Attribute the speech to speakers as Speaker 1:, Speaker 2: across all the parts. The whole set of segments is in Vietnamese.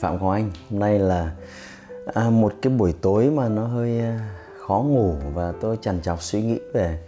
Speaker 1: Phạm Hoàng Anh. Hôm nay là à, một cái buổi tối mà nó hơi à, khó ngủ và tôi trằn trọc suy nghĩ về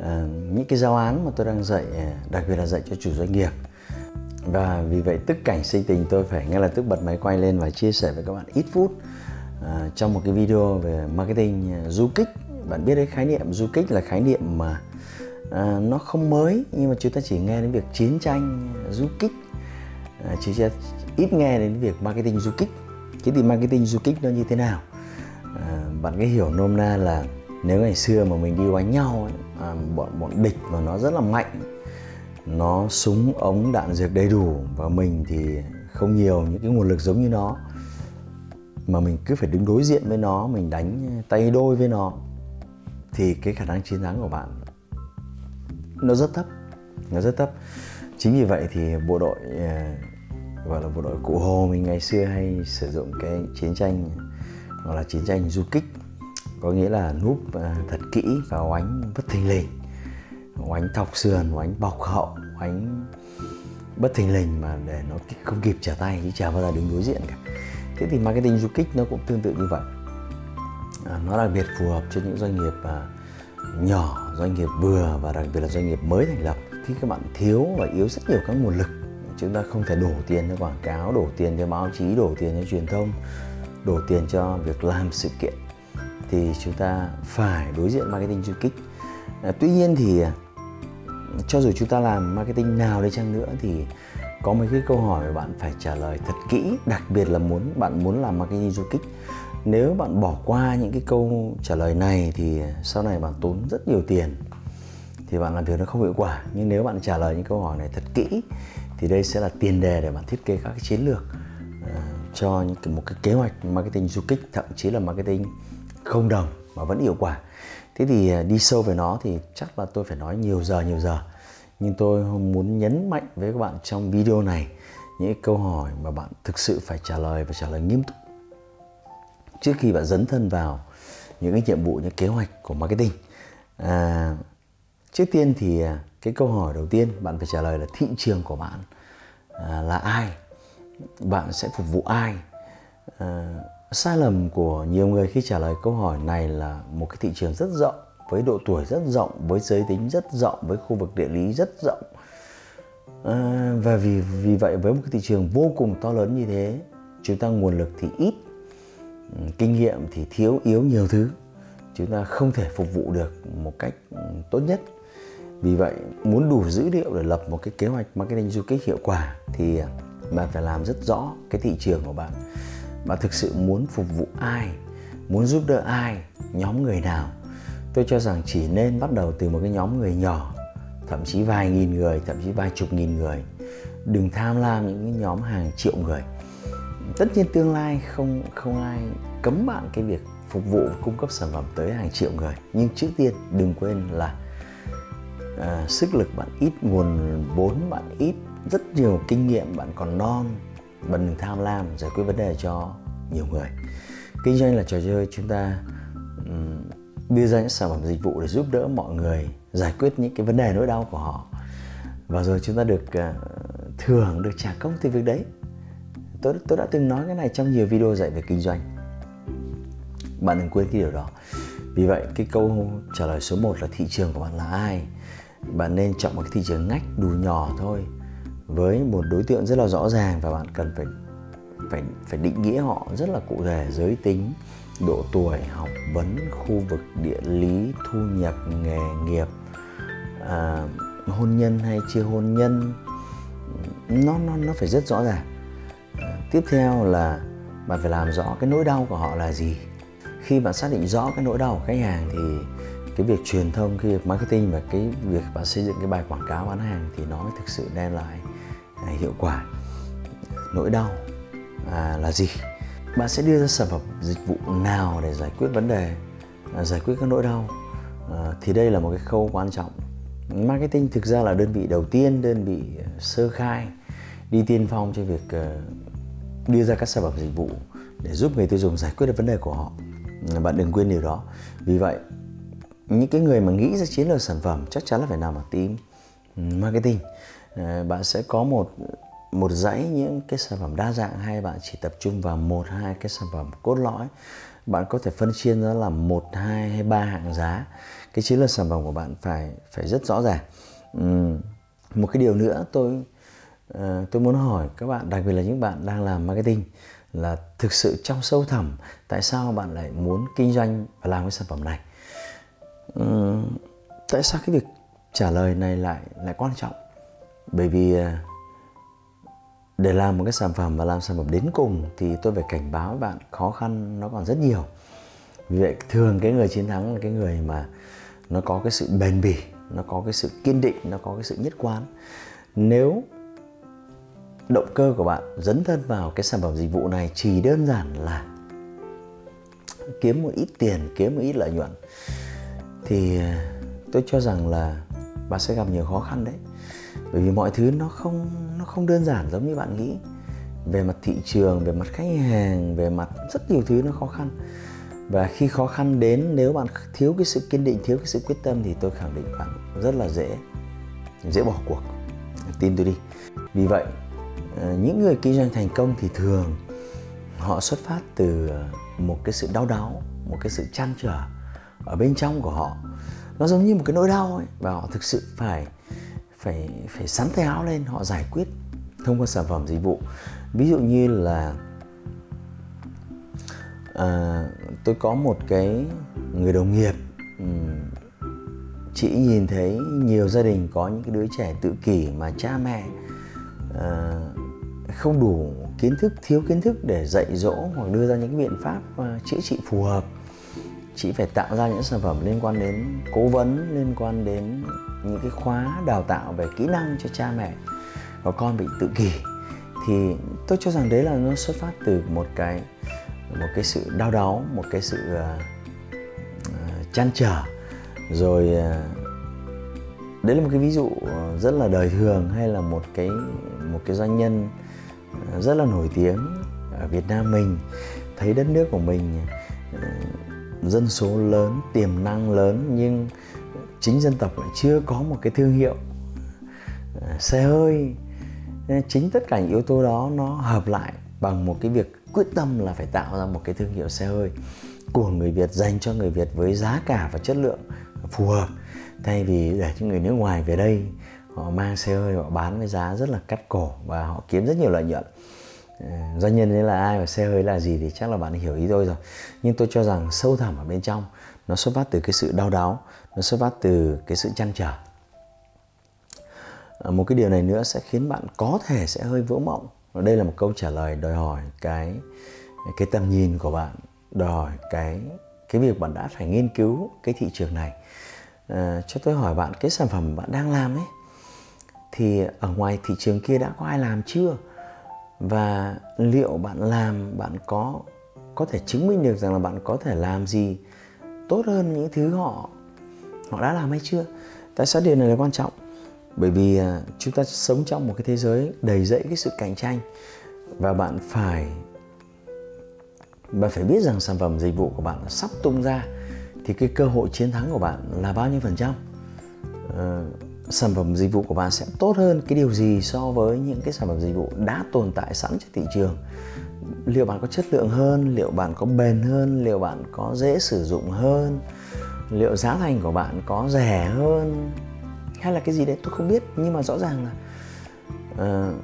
Speaker 1: à, những cái giáo án mà tôi đang dạy, à, đặc biệt là dạy cho chủ doanh nghiệp. Và vì vậy tức cảnh sinh tình tôi phải ngay lập tức bật máy quay lên và chia sẻ với các bạn ít phút à, trong một cái video về marketing à, du kích. Bạn biết đấy khái niệm du kích là khái niệm mà à, nó không mới nhưng mà chúng ta chỉ nghe đến việc chiến tranh à, du kích à, chỉ ít nghe đến việc marketing du kích. Thế thì marketing du kích nó như thế nào? À, bạn cái hiểu nôm na là nếu ngày xưa mà mình đi đánh nhau ấy, à, bọn bọn địch mà nó rất là mạnh nó súng ống đạn dược đầy đủ và mình thì không nhiều những cái nguồn lực giống như nó mà mình cứ phải đứng đối diện với nó mình đánh tay đôi với nó thì cái khả năng chiến thắng của bạn nó rất thấp nó rất thấp. Chính vì vậy thì bộ đội à, gọi là bộ đội cụ hồ mình ngày xưa hay sử dụng cái chiến tranh gọi là chiến tranh du kích. Có nghĩa là núp à, thật kỹ vào oánh bất thình lình. Oánh thọc sườn oánh bọc hậu oánh bất thình lình mà để nó không kịp trở tay chứ chả bao giờ đứng đối diện cả. Thế thì marketing du kích nó cũng tương tự như vậy. À, nó đặc biệt phù hợp cho những doanh nghiệp à, nhỏ doanh nghiệp vừa và đặc biệt là doanh nghiệp mới thành lập. Khi các bạn thiếu và yếu rất nhiều các nguồn lực chúng ta không thể đổ tiền cho quảng cáo đổ tiền cho báo chí đổ tiền cho truyền thông đổ tiền cho việc làm sự kiện. Thì chúng ta phải đối diện marketing du kích. À, tuy nhiên thì à, cho dù chúng ta làm marketing nào đi chăng nữa thì có mấy cái câu hỏi mà bạn phải trả lời thật kỹ đặc biệt là muốn bạn muốn làm marketing du kích. Nếu bạn bỏ qua những cái câu trả lời này thì sau này bạn tốn rất nhiều tiền thì bạn làm việc nó không hiệu quả. Nhưng nếu bạn trả lời những câu hỏi này thật kỹ thì đây sẽ là tiền đề để bạn thiết kế các cái chiến lược uh, cho những một cái kế hoạch marketing du kích thậm chí là marketing không đồng mà vẫn hiệu quả. Thế thì uh, đi sâu về nó thì chắc là tôi phải nói nhiều giờ nhiều giờ. Nhưng tôi muốn nhấn mạnh với các bạn trong video này những câu hỏi mà bạn thực sự phải trả lời và trả lời nghiêm túc trước khi bạn dấn thân vào những cái nhiệm vụ những kế hoạch của marketing. À, trước tiên thì ờ, cái câu hỏi đầu tiên bạn phải trả lời là thị trường của bạn à, là ai? Bạn sẽ phục vụ ai? À, sai lầm của nhiều người khi trả lời câu hỏi này là một cái thị trường rất rộng với độ tuổi rất rộng với giới tính rất rộng với khu vực địa lý rất rộng. À, và vì vì vậy với một cái thị trường vô cùng to lớn như thế chúng ta nguồn lực thì ít ừ, kinh nghiệm thì thiếu yếu nhiều thứ. Chúng ta không thể phục vụ được một cách ừ, tốt nhất vì vậy, muốn đủ dữ liệu để lập một cái kế hoạch marketing du kích hiệu quả thì bạn phải làm rất rõ cái thị trường của bạn. Bạn thực sự muốn phục vụ ai, muốn giúp đỡ ai, nhóm người nào? Tôi cho rằng chỉ nên bắt đầu từ một cái nhóm người nhỏ, thậm chí vài nghìn người, thậm chí vài chục nghìn người. Đừng tham lam những cái nhóm hàng triệu người. Tất nhiên tương lai không không ai cấm bạn cái việc phục vụ, cung cấp sản phẩm tới hàng triệu người. Nhưng trước tiên đừng quên là à, sức lực bạn ít nguồn vốn bạn ít rất nhiều kinh nghiệm bạn còn non bạn đừng tham lam giải quyết vấn đề cho nhiều người. Kinh doanh là trò chơi chúng ta um, đưa ra những sản phẩm dịch vụ để giúp đỡ mọi người giải quyết những cái vấn đề nỗi đau của họ. Và rồi chúng ta được uh, thưởng được trả công từ việc đấy. Tôi tôi đã từng nói cái này trong nhiều video dạy về kinh doanh. Bạn đừng quên cái điều đó. Vì vậy cái câu trả lời số 1 là thị trường của bạn là ai? Bạn nên chọn một cái thị trường ngách đủ nhỏ thôi với một đối tượng rất là rõ ràng và bạn cần phải phải phải định nghĩa họ rất là cụ thể. Giới tính độ tuổi học vấn khu vực địa lý thu nhập nghề nghiệp à, hôn nhân hay chưa hôn nhân nó nó nó phải rất rõ ràng. À, tiếp theo là bạn phải làm rõ cái nỗi đau của họ là gì. Khi bạn xác định rõ cái nỗi đau của khách hàng thì cái việc truyền thông cái việc marketing và cái việc bạn xây dựng cái bài quảng cáo bán hàng thì nó mới thực sự đem lại à, hiệu quả nỗi đau à, là gì? Bạn sẽ đưa ra sản phẩm dịch vụ nào để giải quyết vấn đề à, giải quyết các nỗi đau? À, thì đây là một cái khâu quan trọng. Marketing thực ra là đơn vị đầu tiên đơn vị à, sơ khai đi tiên phong cho việc uh, đưa ra các sản phẩm dịch vụ để giúp người tiêu dùng giải quyết được vấn đề của họ. Bạn đừng quên điều đó. Vì vậy những cái người mà nghĩ ra chiến lược sản phẩm chắc chắn là phải nằm ở team ừ, marketing. Ờ, bạn sẽ có một một dãy những cái sản phẩm đa dạng hay bạn chỉ tập trung vào một, hai cái sản phẩm cốt lõi. Bạn có thể phân chia nó là một, hai hay ba hạng giá. Cái chiến lược sản phẩm của bạn phải phải rất rõ ràng. Ừ, một cái điều nữa tôi ờ, tôi muốn hỏi các bạn, đặc biệt là những bạn đang làm marketing, là thực sự trong sâu thẳm tại sao bạn lại muốn kinh doanh và làm cái sản phẩm này? Tại sao cái việc trả lời này lại lại quan trọng? Bởi vì à, để làm một cái sản phẩm và làm sản phẩm đến cùng thì tôi phải cảnh báo bạn khó khăn nó còn rất nhiều. Vì vậy thường cái người chiến thắng là cái người mà nó có cái sự bền bỉ, nó có cái sự kiên định, nó có cái sự nhất quán. Nếu động cơ của bạn dấn thân vào cái sản phẩm dịch vụ này chỉ đơn giản là kiếm một ít tiền, kiếm một ít lợi nhuận thì ờ, tôi cho rằng là bạn sẽ gặp nhiều khó khăn đấy. Bởi vì mọi thứ nó không nó không đơn giản giống như bạn nghĩ. Về mặt thị trường, về mặt khách hàng, về mặt rất nhiều thứ nó khó khăn. Và khi khó khăn đến, nếu bạn thiếu cái sự kiên định, thiếu cái sự quyết tâm thì tôi khẳng định bạn rất là dễ dễ bỏ cuộc. Tin tôi đi. Vì vậy ờ, những người kinh doanh thành công thì thường họ xuất phát từ ờ, một cái sự đau đáu, một cái sự chăn trở ở bên trong của họ. Nó giống như một cái nỗi đau ấy và họ thực sự phải phải phải sắn tay áo lên họ giải quyết thông qua sản phẩm dịch vụ. Ví dụ như là à, tôi có một cái người đồng nghiệp chị nhìn thấy nhiều gia đình có những cái đứa trẻ tự kỷ mà cha mẹ à, không đủ kiến thức thiếu kiến thức để dạy dỗ hoặc đưa ra những cái biện pháp à, chữa trị phù hợp chị phải tạo ra những sản phẩm liên quan đến cố vấn liên quan đến những cái khóa đào tạo về kỹ năng cho cha mẹ có con bị tự kỷ. Thì tôi cho rằng đấy là nó xuất phát từ một cái một cái sự đau đáu một cái sự uh, chăn trở. Rồi uh, đấy là một cái ví dụ rất là đời thường hay là một cái một cái doanh nhân rất là nổi tiếng ở Việt Nam mình. Thấy đất nước của mình dân số lớn, tiềm năng lớn, nhưng chính dân tộc lại chưa có một cái thương hiệu. À, xe hơi à, chính tất cả những yếu tố đó nó hợp lại bằng một cái việc quyết tâm là phải tạo ra một cái thương hiệu xe hơi của người Việt, dành cho người Việt với giá cả và chất lượng phù hợp. Thay vì để cho người nước ngoài về đây họ mang xe hơi, họ bán với giá rất là cắt cổ và họ kiếm rất nhiều lợi nhuận doanh nhân đấy là ai và xe hơi là gì thì chắc là bạn hiểu ý tôi rồi. Nhưng tôi cho rằng sâu thẳm ở bên trong nó xuất phát từ cái sự đau đáu nó xuất phát từ cái sự chăn trở. À, một cái điều này nữa sẽ khiến bạn có thể sẽ hơi vỡ mộng. Và đây là một câu trả lời đòi hỏi cái cái tầm nhìn của bạn đòi hỏi cái cái việc bạn đã phải nghiên cứu cái thị trường này. À, cho tôi hỏi bạn cái sản phẩm bạn đang làm ấy thì ở ngoài thị trường kia đã có ai làm chưa? Và liệu bạn làm, bạn có có thể chứng minh được rằng là bạn có thể làm gì tốt hơn những thứ họ họ đã làm hay chưa? Tại sao điều này là quan trọng? Bởi vì à, chúng ta sống trong một cái thế giới đầy dẫy cái sự cạnh tranh và bạn phải bạn phải biết rằng sản phẩm dịch vụ của bạn sắp tung ra thì cái cơ hội chiến thắng của bạn là bao nhiêu phần trăm? Ờ, sản phẩm dịch vụ của bạn sẽ tốt hơn cái điều gì so với những cái sản phẩm dịch vụ đã tồn tại sẵn trên thị trường? Liệu bạn có chất lượng hơn? Liệu bạn có bền hơn? Liệu bạn có dễ sử dụng hơn? Liệu giá thành của bạn có rẻ hơn? Hay là cái gì đấy? Tôi không biết nhưng mà rõ ràng là uh,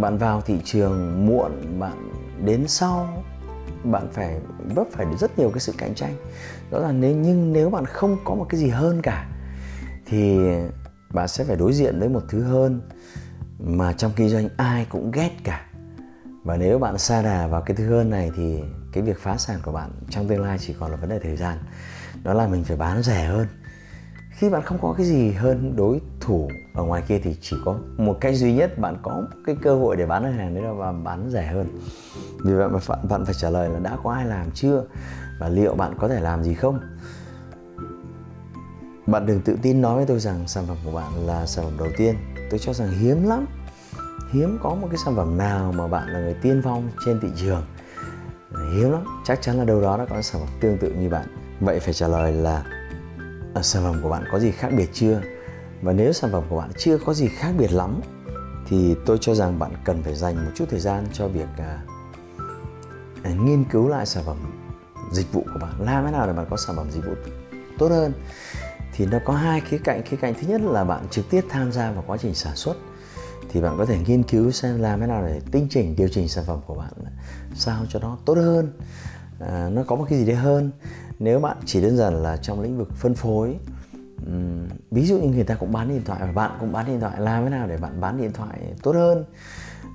Speaker 1: bạn vào thị trường muộn bạn đến sau bạn phải vấp phải rất nhiều cái sự cạnh tranh. Rõ ràng nếu nhưng nếu bạn không có một cái gì hơn cả thì bạn sẽ phải đối diện với một thứ hơn mà trong kinh doanh ai cũng ghét cả. Và nếu bạn xa đà vào cái thứ hơn này thì cái việc phá sản của bạn trong tương lai chỉ còn là vấn đề thời gian. Đó là mình phải bán rẻ hơn. Khi bạn không có cái gì hơn đối thủ ở ngoài kia thì chỉ có một cách duy nhất, bạn có cái cơ hội để bán được hàng đấy là bán rẻ hơn. Vì vậy mà bạn phải trả lời là đã có ai làm chưa và liệu bạn có thể làm gì không? Bạn đừng tự tin nói với tôi rằng sản phẩm của bạn là sản phẩm đầu tiên. Tôi cho rằng hiếm lắm. Hiếm có một cái sản phẩm nào mà bạn là người tiên phong trên thị trường. Hiếm lắm. Chắc chắn là đâu đó đã có sản phẩm tương tự như bạn. Vậy phải trả lời là à, sản phẩm của bạn có gì khác biệt chưa? Và nếu sản phẩm của bạn chưa có gì khác biệt lắm thì tôi cho rằng bạn cần phải dành một chút thời gian cho việc à, à, nghiên cứu lại sản phẩm dịch vụ của bạn. Làm thế nào để bạn có sản phẩm dịch vụ tốt hơn? Thì nó có hai khía cạnh. Khía cạnh thứ nhất là bạn trực tiếp tham gia vào quá trình sản xuất. Thì bạn có thể nghiên cứu xem làm thế nào để tinh chỉnh điều chỉnh sản phẩm của bạn sao cho nó tốt hơn. À, nó có một cái gì đấy hơn. Nếu bạn chỉ đơn giản là trong lĩnh vực phân phối um, ví dụ như người ta cũng bán điện thoại và bạn cũng bán điện thoại làm thế nào để bạn bán điện thoại tốt hơn?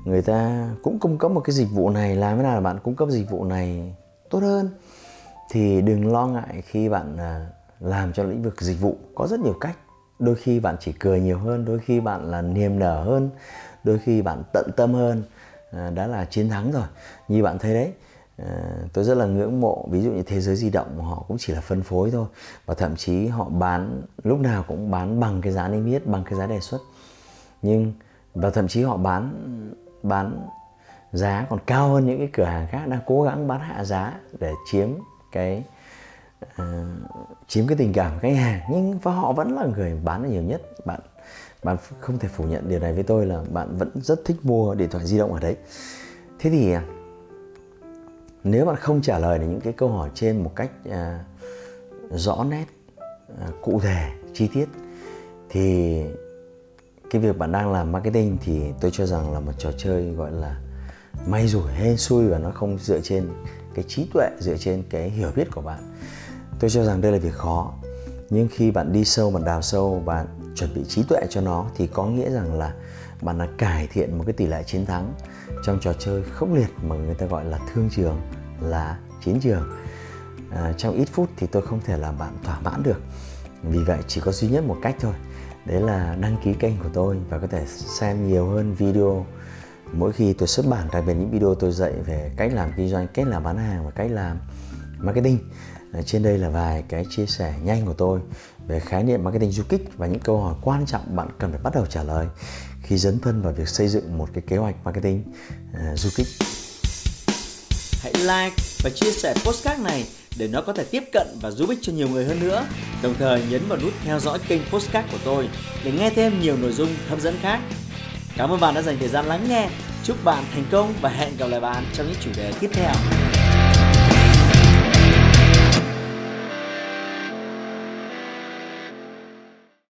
Speaker 1: Người ta cũng cung cấp một cái dịch vụ này làm thế nào để bạn cung cấp dịch vụ này tốt hơn? Thì đừng lo ngại khi bạn uh, làm cho lĩnh vực dịch vụ có rất nhiều cách. Đôi khi bạn chỉ cười nhiều hơn đôi khi bạn là niềm nở hơn đôi khi bạn tận tâm hơn. À, đã là chiến thắng rồi. Như bạn thấy đấy à, tôi rất là ngưỡng mộ ví dụ như thế giới di động họ cũng chỉ là phân phối thôi và thậm chí họ bán lúc nào cũng bán bằng cái giá niêm yết bằng cái giá đề xuất. Nhưng và thậm chí họ bán bán giá còn cao hơn những cái cửa hàng khác đang cố gắng bán hạ giá để chiếm cái uh, chiếm cái tình cảm của khách hàng. Nhưng và họ vẫn là người bán được nhiều nhất. Bạn bạn không thể phủ nhận điều này với tôi là bạn vẫn rất thích mua điện thoại di động ở đấy. Thế thì à, nếu bạn không trả lời được những cái câu hỏi trên một cách à, rõ nét à, cụ thể chi tiết thì cái việc bạn đang làm marketing thì tôi cho rằng là một trò chơi gọi là may rủi hên xui và nó không dựa trên cái trí tuệ dựa trên cái hiểu biết của bạn tôi cho rằng đây là việc khó. Nhưng khi bạn đi sâu bạn đào sâu bạn chuẩn bị trí tuệ cho nó thì có nghĩa rằng là bạn đã cải thiện một cái tỷ lệ chiến thắng trong trò chơi khốc liệt mà người ta gọi là thương trường là chiến trường. À, trong ít phút thì tôi không thể làm bạn thỏa mãn được. Vì vậy chỉ có duy nhất một cách thôi. Đấy là đăng ký kênh của tôi và có thể xem nhiều hơn video. Mỗi khi tôi xuất bản đặc biệt những video tôi dạy về cách làm kinh doanh cách làm bán hàng và cách làm marketing trên đây là vài cái chia sẻ nhanh của tôi về khái niệm marketing du kích và những câu hỏi quan trọng bạn cần phải bắt đầu trả lời khi dấn thân vào việc xây dựng một cái kế hoạch marketing uh, du kích.
Speaker 2: Hãy like và chia sẻ postcard này để nó có thể tiếp cận và giúp ích cho nhiều người hơn nữa. Đồng thời nhấn vào nút theo dõi kênh postcard của tôi để nghe thêm nhiều nội dung hấp dẫn khác. Cảm ơn bạn đã dành thời gian lắng nghe. Chúc bạn thành công và hẹn gặp lại bạn trong những chủ đề tiếp theo.